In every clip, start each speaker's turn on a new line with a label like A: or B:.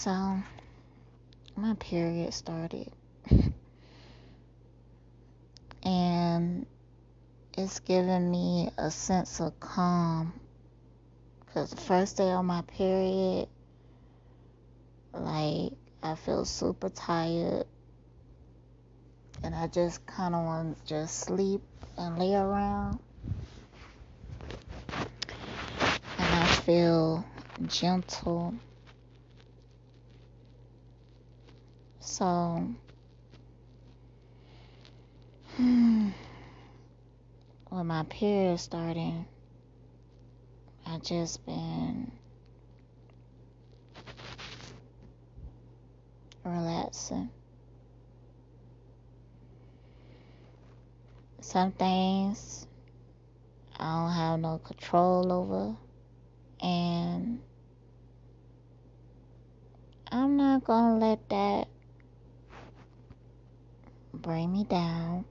A: So, my period started. and it's giving me a sense of calm. Because the first day on my period, like, I feel super tired. And I just kind of want to just sleep and lay around. And I feel gentle So, when my period starting, I just been relaxing. Some things I don't have no control over, and I'm not gonna let that bring me down.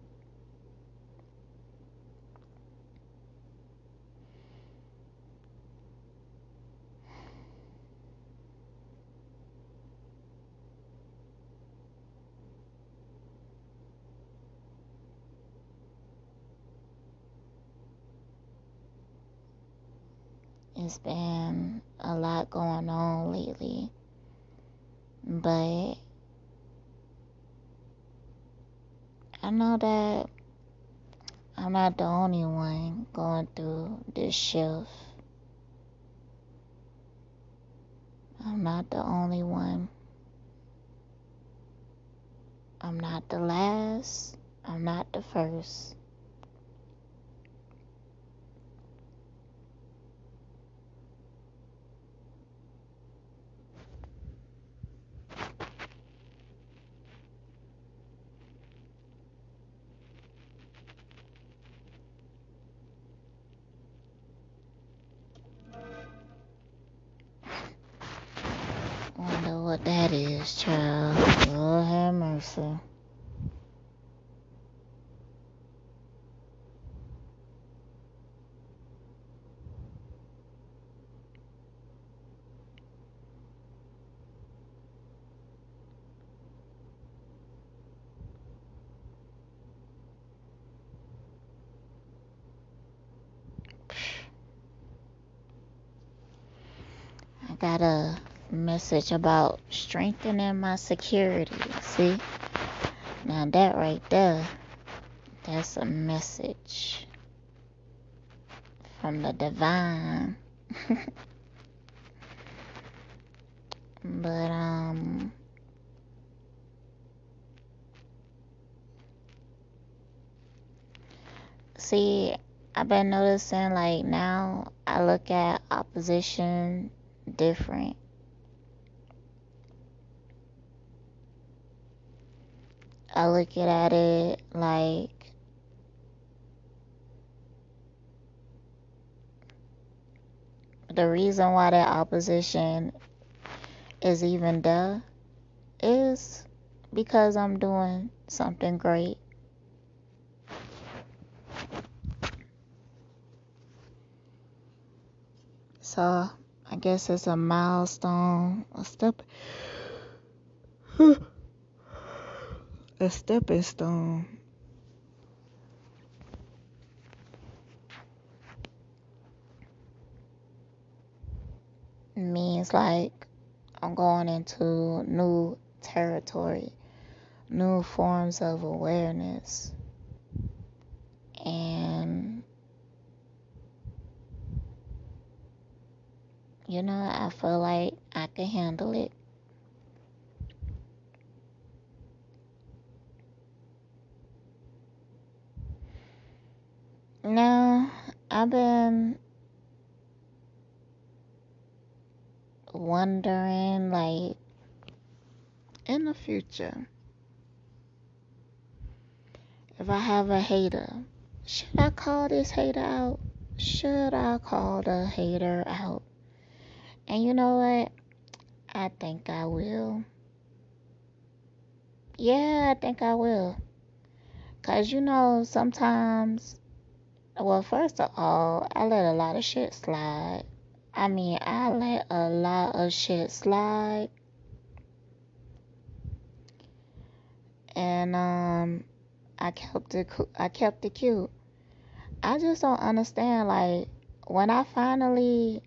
A: It's been a lot going on lately, but I know that I'm not the only one going through this shift. I'm not the only one. I'm not the last. I'm not the first. That is, child. Lord have mercy. I got a message about strengthening my security. See? Now that right there, that's a message from the divine. but um see I've been noticing like now I look at opposition different. I look at it like the reason why that opposition is even there is because I'm doing something great. So I guess it's a milestone, a step, a stepping stone. Means like I'm going into new territory, new forms of awareness. And you know, I feel like I can handle it. Now, I've been wondering, like, in the future, if I have a hater, should I call this hater out? Should I call the hater out? And you know what? I think I will. Yeah, I think I will. Cause you know, sometimes, well, first of all, I let a lot of shit slide. I mean, I let a lot of shit slide. And um I kept it I kept it cute. I just don't understand like when I finally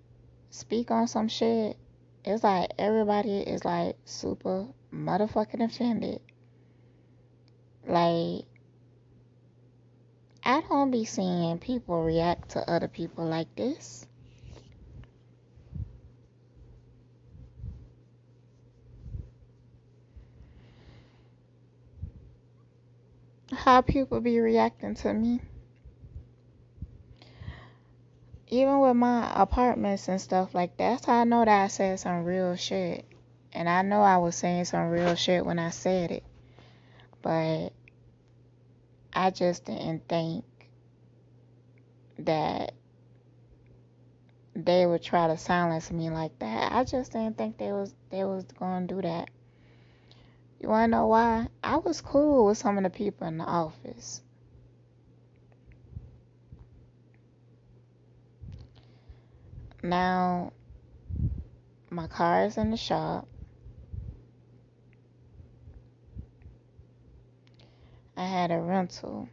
A: speak on some shit, it's like everybody is like super motherfucking offended. Like I don't be seeing people react to other people like this. How people be reacting to me. Even with my apartments and stuff like that, that's how I know that I said some real shit. And I know I was saying some real shit when I said it. But I just didn't think that they would try to silence me like that. I just didn't think they was they was gonna do that. You wanna know why? I was cool with some of the people in the office. Now my car is in the shop. I had a rental.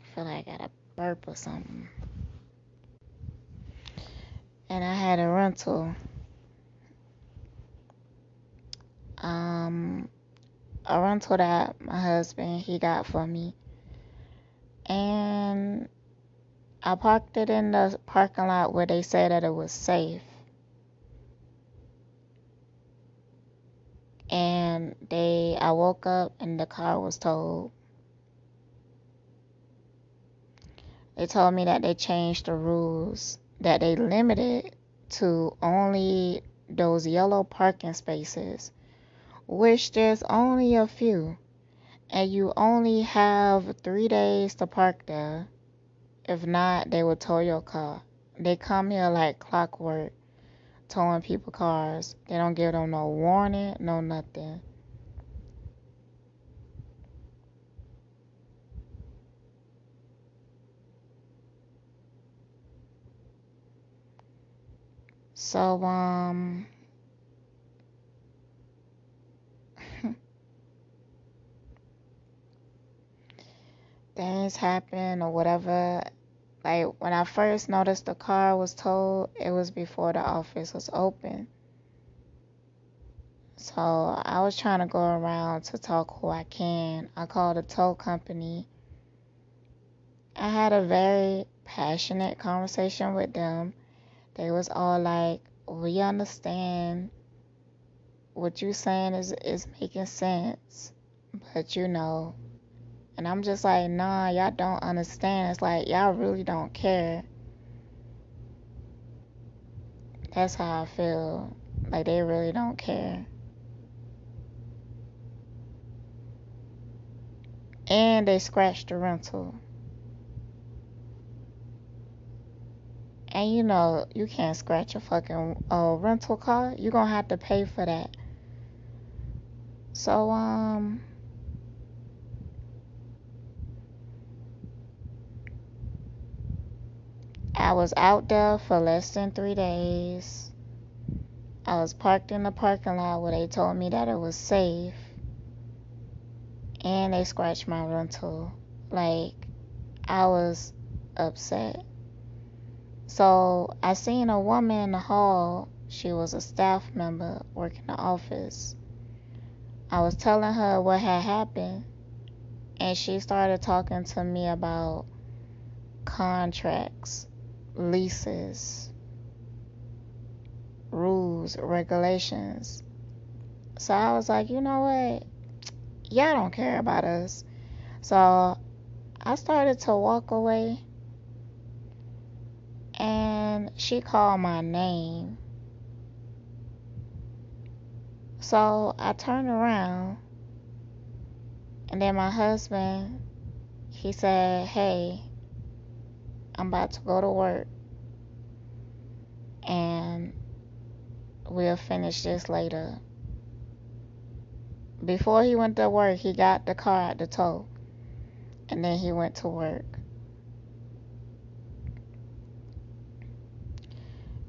A: I feel like I got a burp or something. And I had a rental. Um, a rental that my husband he got for me. And I parked it in the parking lot where they said that it was safe. And they I woke up and the car was towed. They told me that they changed the rules that they limited to only those yellow parking spaces, which there's only a few, and you only have three days to park there. If not, they will tow your car. They come here like clockwork towing people cars. They don't give them no warning, no nothing. So, um, things happen or whatever like when I first noticed the car was towed, it was before the office was open. So I was trying to go around to talk who I can. I called a tow company. I had a very passionate conversation with them. They was all like, "We understand what you're saying is is making sense, but you know, and I'm just like, nah, y'all don't understand. It's like, y'all really don't care. That's how I feel. Like, they really don't care. And they scratched the rental. And you know, you can't scratch a fucking uh, rental car. You're gonna have to pay for that. So, um, I was out there for less than three days. I was parked in the parking lot where they told me that it was safe. And they scratched my rental. Like, I was upset. So, I seen a woman in the hall. She was a staff member working the office. I was telling her what had happened. And she started talking to me about contracts leases, rules, regulations. So I was like, you know what? Y'all don't care about us. So I started to walk away. And she called my name. So I turned around. And then my husband, he said, hey, I'm about to go to work and we'll finish this later. Before he went to work, he got the car at the tow and then he went to work.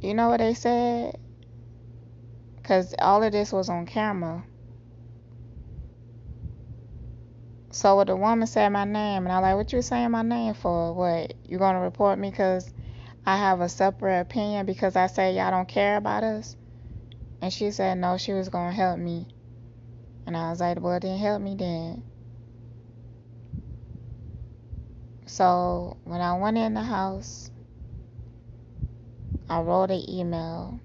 A: You know what they said? Because all of this was on camera. So the woman said my name, and I like, what you saying my name for? What you gonna report me because I have a separate opinion because I say y'all don't care about us? And she said no, she was gonna help me. And I was like, well, then help me then. So when I went in the house, I wrote an email.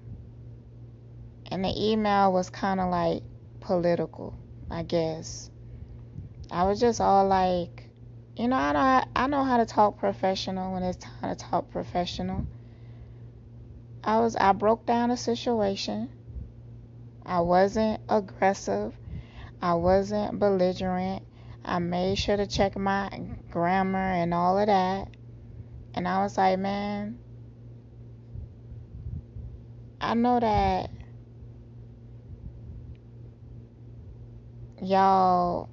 A: And the email was kind of like political, I guess. I was just all like, you know, I know I know how to talk professional when it's time to talk professional. I was I broke down the situation. I wasn't aggressive. I wasn't belligerent. I made sure to check my grammar and all of that. And I was like, man, I know that y'all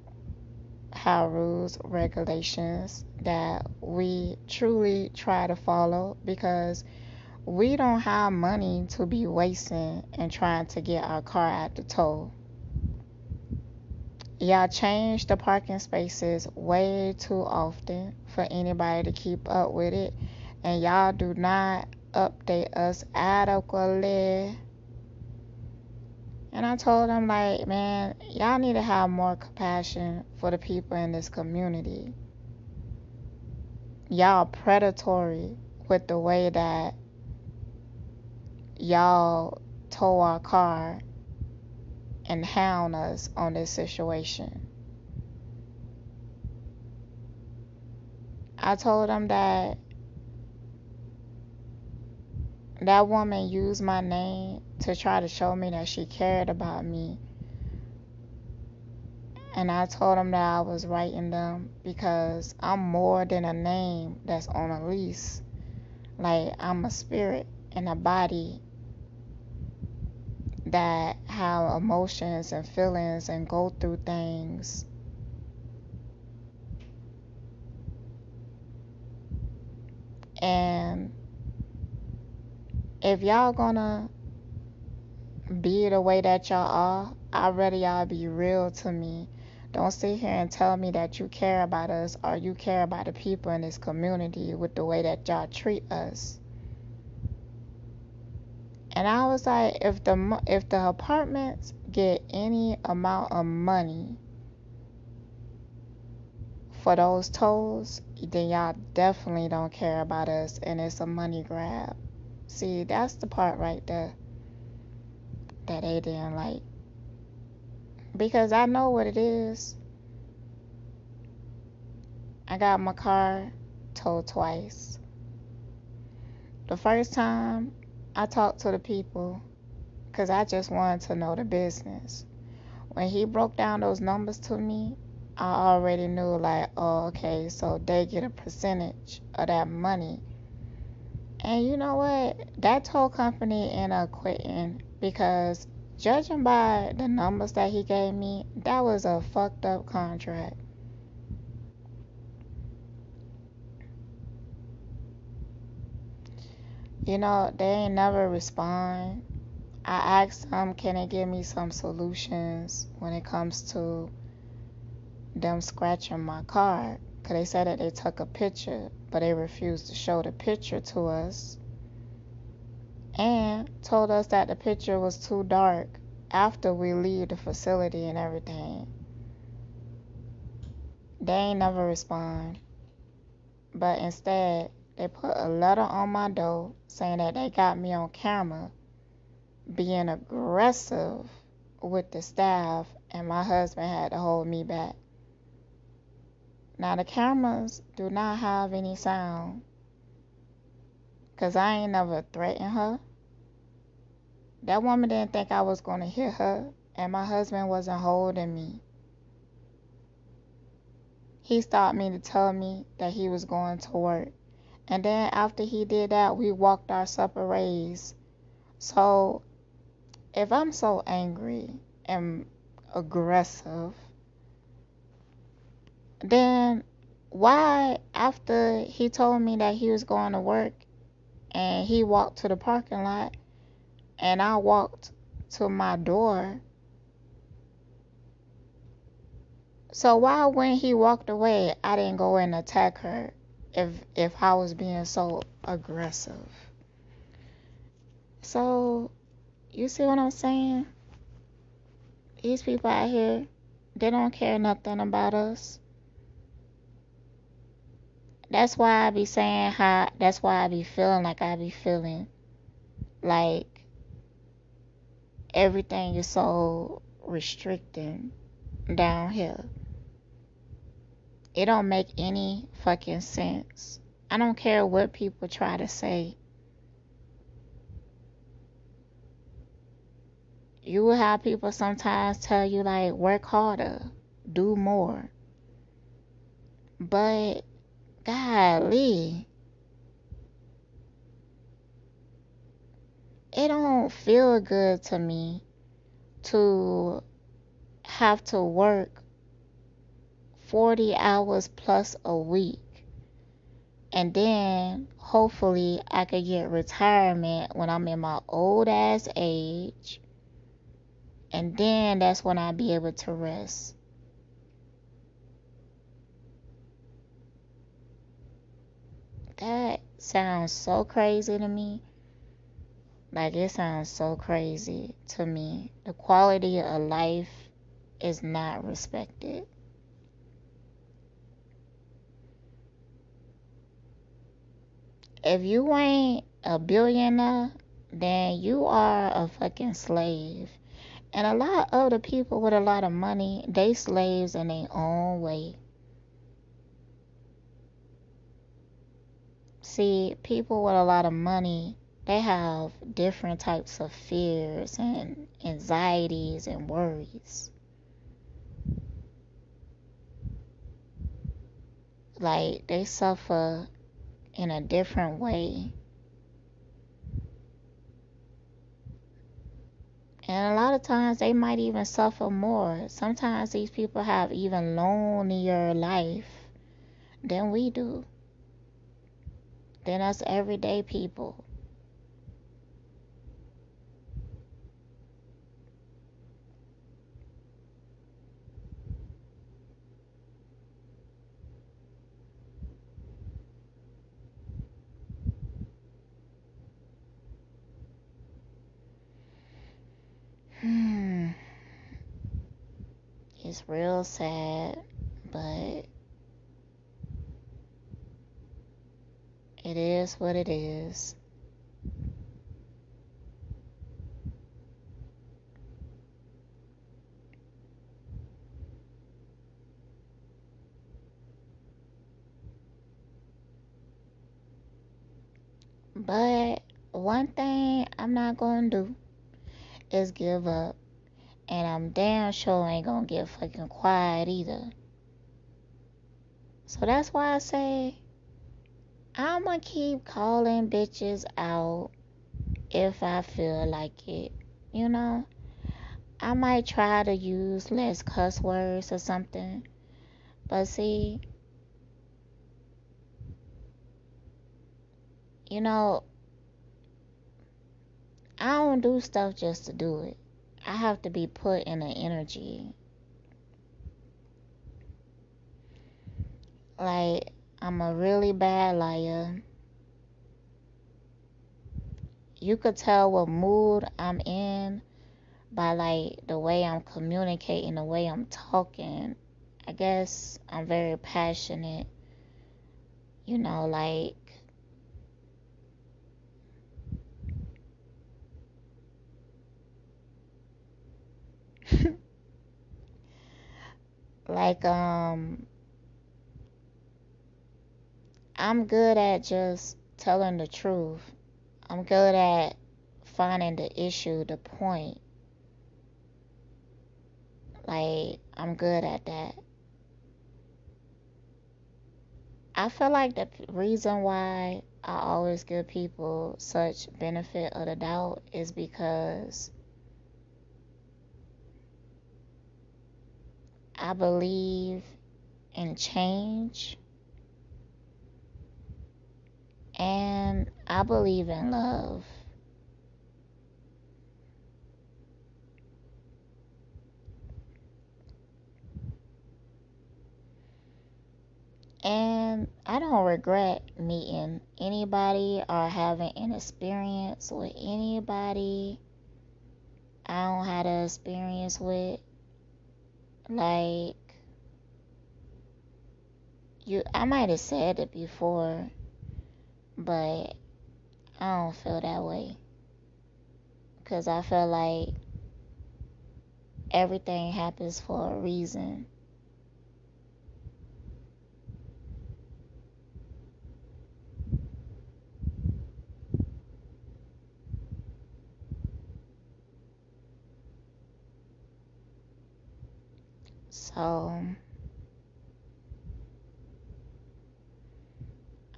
A: have rules, regulations that we truly try to follow because we don't have money to be wasting and trying to get our car at the tow. Y'all change the parking spaces way too often for anybody to keep up with it, and y'all do not update us adequately. And I told them, like, man, y'all need to have more compassion for the people in this community. Y'all predatory with the way that y'all tow our car and hound us on this situation. I told them that that woman used my name to try to show me that she cared about me. And I told them that I was writing them because I'm more than a name that's on a lease. Like, I'm a spirit and a body that have emotions and feelings and go through things. And if y'all gonna be the way that y'all are, I'd rather y'all be real to me. Don't sit here and tell me that you care about us or you care about the people in this community with the way that y'all treat us. And I was like, if the if the apartments get any amount of money for those tolls, then y'all definitely don't care about us, and it's a money grab. See, that's the part right there that they didn't like. Because I know what it is. I got my car towed twice. The first time I talked to the people because I just wanted to know the business. When he broke down those numbers to me, I already knew, like, oh, okay, so they get a percentage of that money and you know what? That tow company ended up quitting because judging by the numbers that he gave me, that was a fucked up contract. You know, they ain't never respond. I asked them, can they give me some solutions when it comes to them scratching my car? Because they said that they took a picture but they refused to show the picture to us and told us that the picture was too dark after we leave the facility and everything. They ain't never respond. But instead, they put a letter on my door saying that they got me on camera being aggressive with the staff and my husband had to hold me back. Now the cameras do not have any sound. Cause I ain't never threatened her. That woman didn't think I was gonna hit her and my husband wasn't holding me. He stopped me to tell me that he was going to work. And then after he did that, we walked our separate ways. So if I'm so angry and aggressive then why after he told me that he was going to work and he walked to the parking lot and I walked to my door So why when he walked away I didn't go and attack her if if I was being so aggressive? So you see what I'm saying? These people out here, they don't care nothing about us. That's why I be saying how that's why I be feeling like I be feeling like everything is so restricting down here. It don't make any fucking sense. I don't care what people try to say. You will have people sometimes tell you like work harder, do more. But golly, it don't feel good to me to have to work 40 hours plus a week. And then hopefully I could get retirement when I'm in my old ass age. And then that's when I'll be able to rest. That sounds so crazy to me. Like it sounds so crazy to me. The quality of life is not respected. If you ain't a billionaire, then you are a fucking slave. And a lot of the people with a lot of money, they slaves in their own way. See, people with a lot of money, they have different types of fears and anxieties and worries. Like they suffer in a different way. And a lot of times they might even suffer more. Sometimes these people have even lonelier life than we do. Than us everyday people. Hmm. It's real sad, but it is what it is. But one thing I'm not to do is give up. And I'm damn sure ain't gonna get fucking quiet either. So that's why I say I'ma keep calling bitches out if I feel like it. You know? I might try to use less cuss words or something. But see, you know, I don't do stuff just to do it. I have to be put in an energy. Like, I'm a really bad liar. You could tell what mood I'm in by like the way I'm communicating, the way I'm talking. I guess I'm very passionate. You know, like like um I'm good at just telling the truth. I'm good at finding the issue, the point. Like I'm good at that. I feel like the reason why I always give people such benefit of the doubt is because I believe in change and I believe in love. And I don't regret meeting anybody or having an experience with anybody I don't have an experience with. Like, you, I might have said it before, but I don't feel that way. Because I feel like everything happens for a reason. So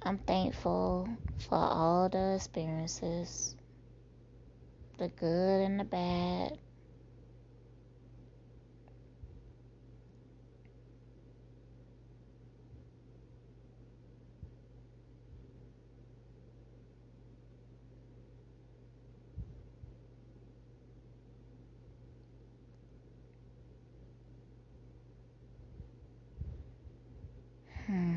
A: I'm thankful for all the experiences, the good and the bad. Hmm.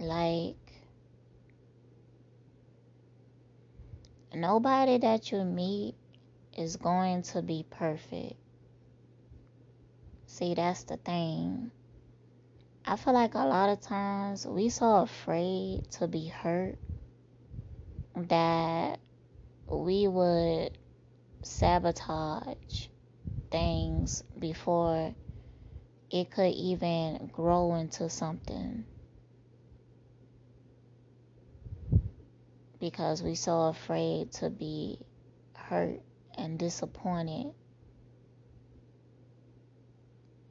A: Like, nobody that you meet is going to be perfect. See, that's the thing. I feel like a lot of times we so afraid to be hurt that we would sabotage things before it could even grow into something. Because we so afraid to be hurt and disappointed.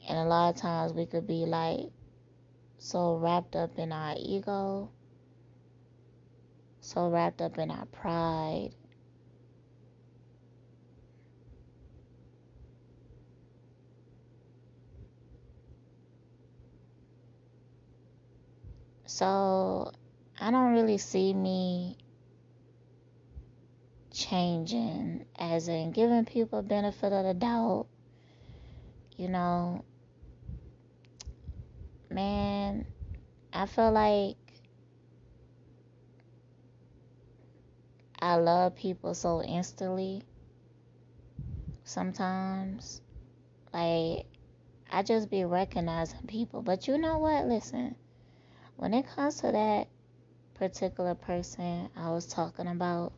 A: And a lot of times we could be like so wrapped up in our ego, so wrapped up in our pride. So I don't really see me changing, as in giving people benefit of the doubt. You know, man, I feel like I love people so instantly sometimes. Like, I just be recognizing people. But you know what? Listen, when it comes to that particular person I was talking about,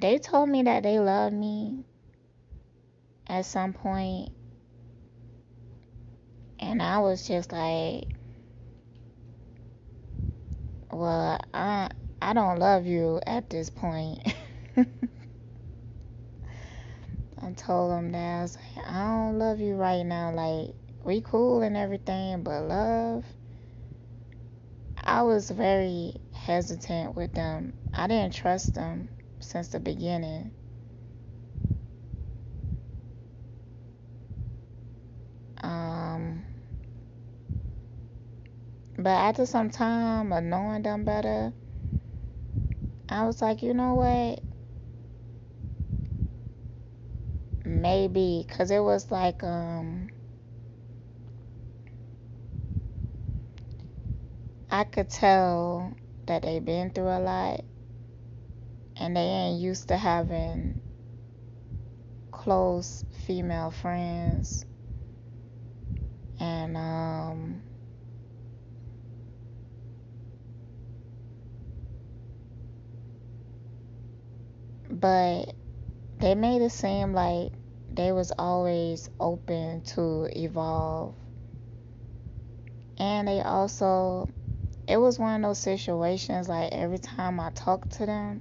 A: they told me that they love me at some point. And I was just like well I I don't love you at this point. I told them that. I was like I don't love you right now. Like we cool and everything but love I was very hesitant with them. I didn't trust them since the beginning. Um, but after some time of knowing them better, I was like, you know what? Maybe, because it was like, um, I could tell that they've been through a lot and they ain't used to having close female friends. And um but they made it seem like they was always open to evolve. And they also it was one of those situations like every time I talked to them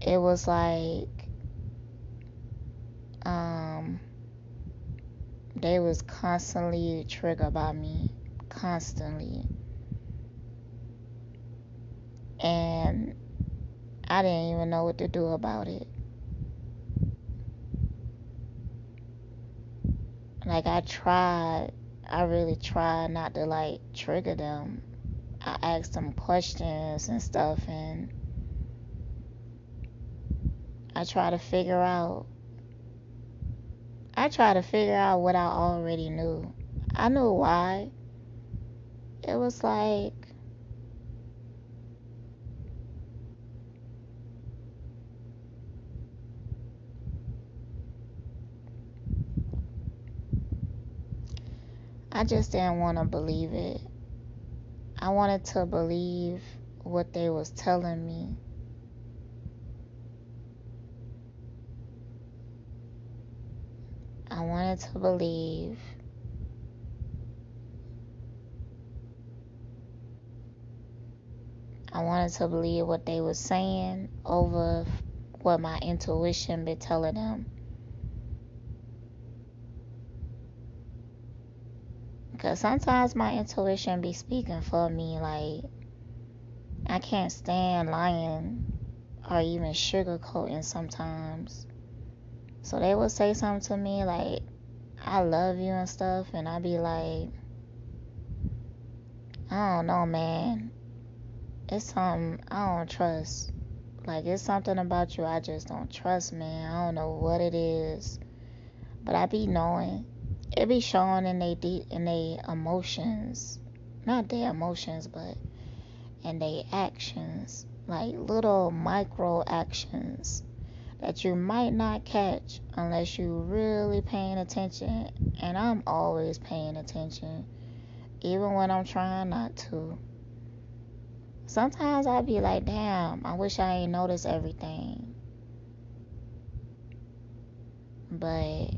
A: it was like um they was constantly triggered by me constantly. And I didn't even know what to do about it. Like I tried I really tried not to like trigger them. I asked them questions and stuff and I try to figure out. I try to figure out what I already knew. I knew why. It was like I just didn't want to believe it. I wanted to believe what they was telling me. I wanted to believe I wanted to believe what they were saying over what my intuition been telling them. Because sometimes my intuition be speaking for me. Like, I can't stand lying or even sugarcoating sometimes. So they would say something to me like, I love you and stuff. And I'd be like, I don't know, man. It's something I don't trust. Like, it's something about you I just don't trust, man. I don't know what it is. But I be knowing it be showing in they de- in they emotions, not their emotions, but in their actions, like little micro actions that you might not catch unless you're really paying attention. And I'm always paying attention, even when I'm trying not to. Sometimes I be like, damn, I wish I ain't noticed everything. But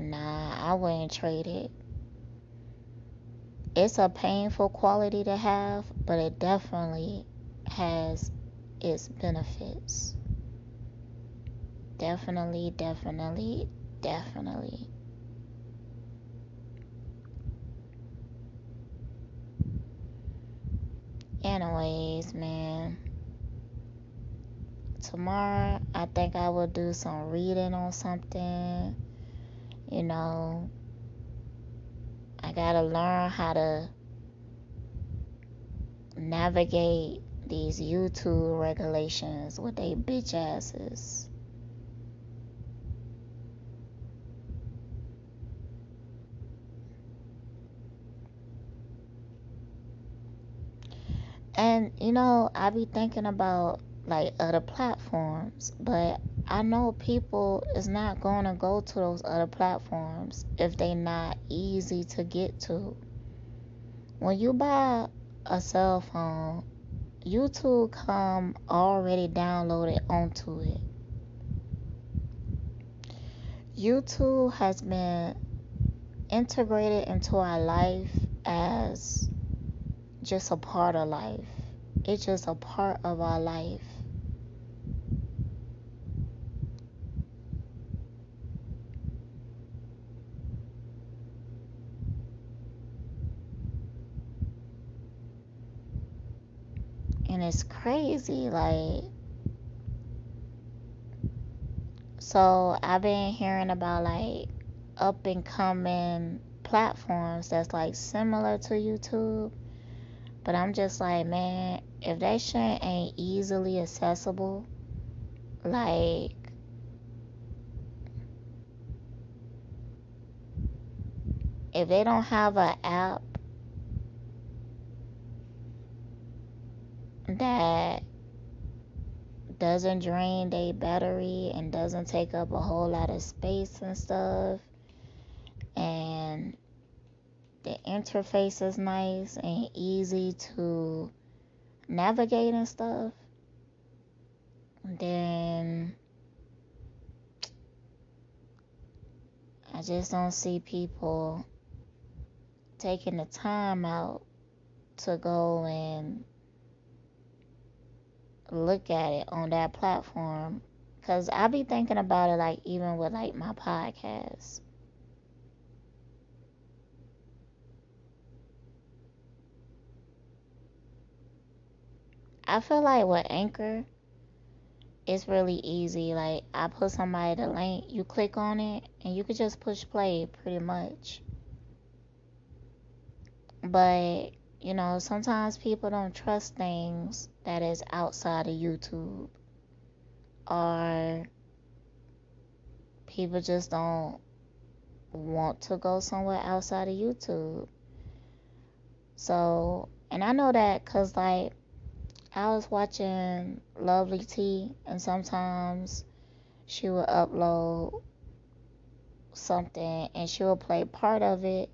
A: Nah, I wouldn't trade it. It's a painful quality to have, but it definitely has its benefits. Definitely, definitely, definitely. Anyways, man. Tomorrow, I think I will do some reading on something you know, I gotta learn how to navigate these YouTube regulations with they bitch asses. And you know, I be thinking about like other platforms, but I know people is not going to go to those other platforms if they not easy to get to. When you buy a cell phone, YouTube come already downloaded onto it. YouTube has been integrated into our life as just a part of life. It's just a part of our life. and it's crazy like so I've been hearing about like up and coming platforms that's like similar to YouTube but I'm just like man if that shit ain't easily accessible like if they don't have an app that doesn't drain their battery and doesn't take up a whole lot of space and stuff. And the interface is nice and easy to navigate and stuff. Then I just don't see people taking the time out to go and look at it on that platform because I be thinking about it like even with like my podcast. I feel like with Anchor, it's really easy. Like I put somebody the link, you click on it, and you could just push play pretty much. But you know, sometimes people don't trust things that is outside of YouTube. Or people just don't want to go somewhere outside of YouTube. So, and I know that because, like, I was watching Lovely Ti, and sometimes she would upload something and she would play part of it,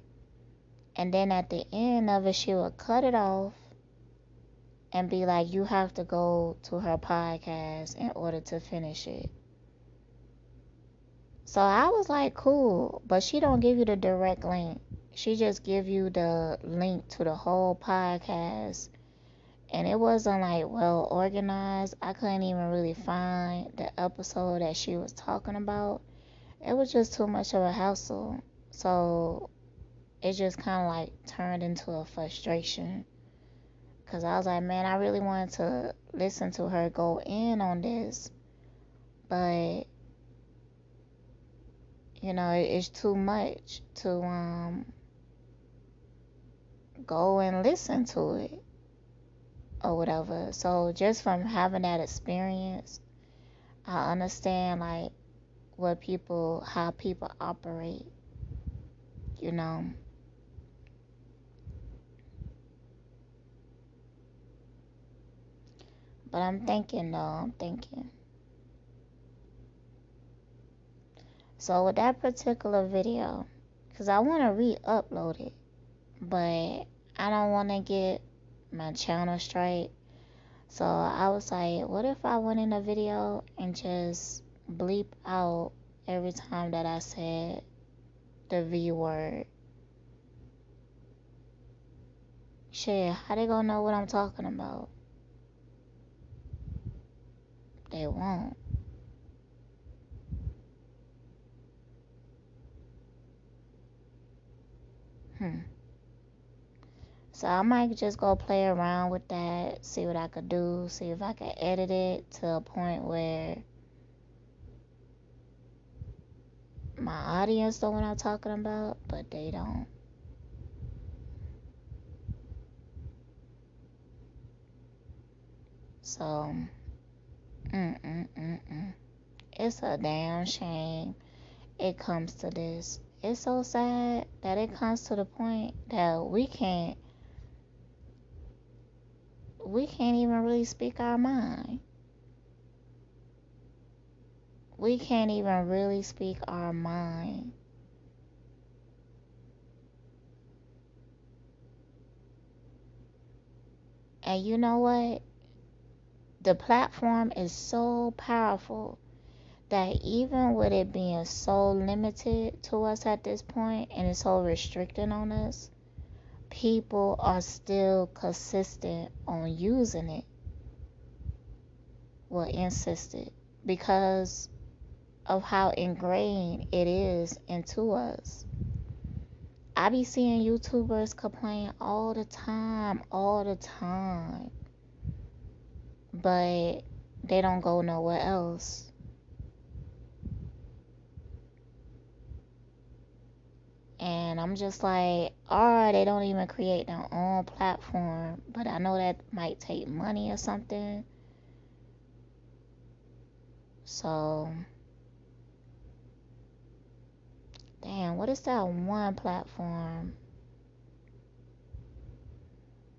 A: and then at the end of it, she would cut it off and be like, You have to go to her podcast in order to finish it. So I was like, cool, but she don't give you the direct link. She just give you the link to the whole podcast. And it wasn't like well organized. I couldn't even really find the episode that she was talking about. It was just too much of a hassle. So it just kind of like turned into a frustration. Because I was like, man, I really wanted to listen to her go in on this. But you know, it's too much to um go and listen to it or whatever. So just from having that experience, I understand like what people how people operate, you know. But I'm thinking though, I'm thinking. So with that particular video, because I want to re-upload it, but I don't want to get my channel straight. So I was like, what if I went in a video and just bleep out every time that I said the V word? Shit, how they gonna know what I'm talking about? They won't. Hmm. So I might just go play around with that, see what I could do, see if I can edit it to a point where my audience know what I'm talking about, but they don't. So, mm mm mm mm. It's a damn shame it comes to this it's so sad that it comes to the point that we can't we can't even really speak our mind. We can't even really speak our mind. And you know what? The platform is so powerful that even with it being so limited to us at this point and it's so restricted on us, people are still consistent on using it. Well, insisted because of how ingrained it is into us. I be seeing YouTubers complain all the time, all the time. But they don't go nowhere else. And I'm just like, or they don't even create their own platform. But I know that might take money or something. So, damn, what is that one platform?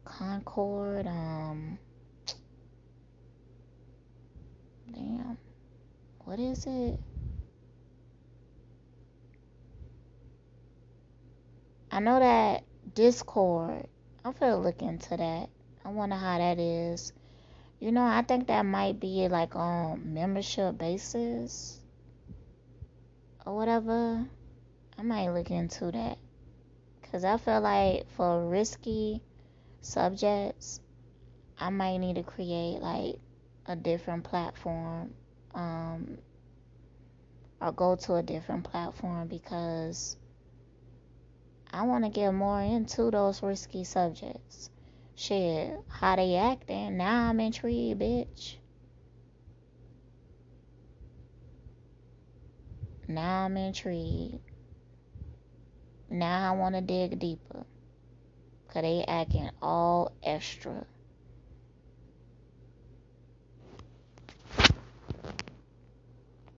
A: Concord, um, damn, what is it? I know that Discord. I'm gonna look into that. I wonder how that is. You know, I think that might be like on membership basis or whatever. I might look into that. Cause I feel like for risky subjects, I might need to create like a different platform, um, or go to a different platform because I want to get more into those risky subjects. Shit, how they acting? Now I'm intrigued, bitch. Now I'm intrigued. Now I want to dig deeper. Cause they acting all extra.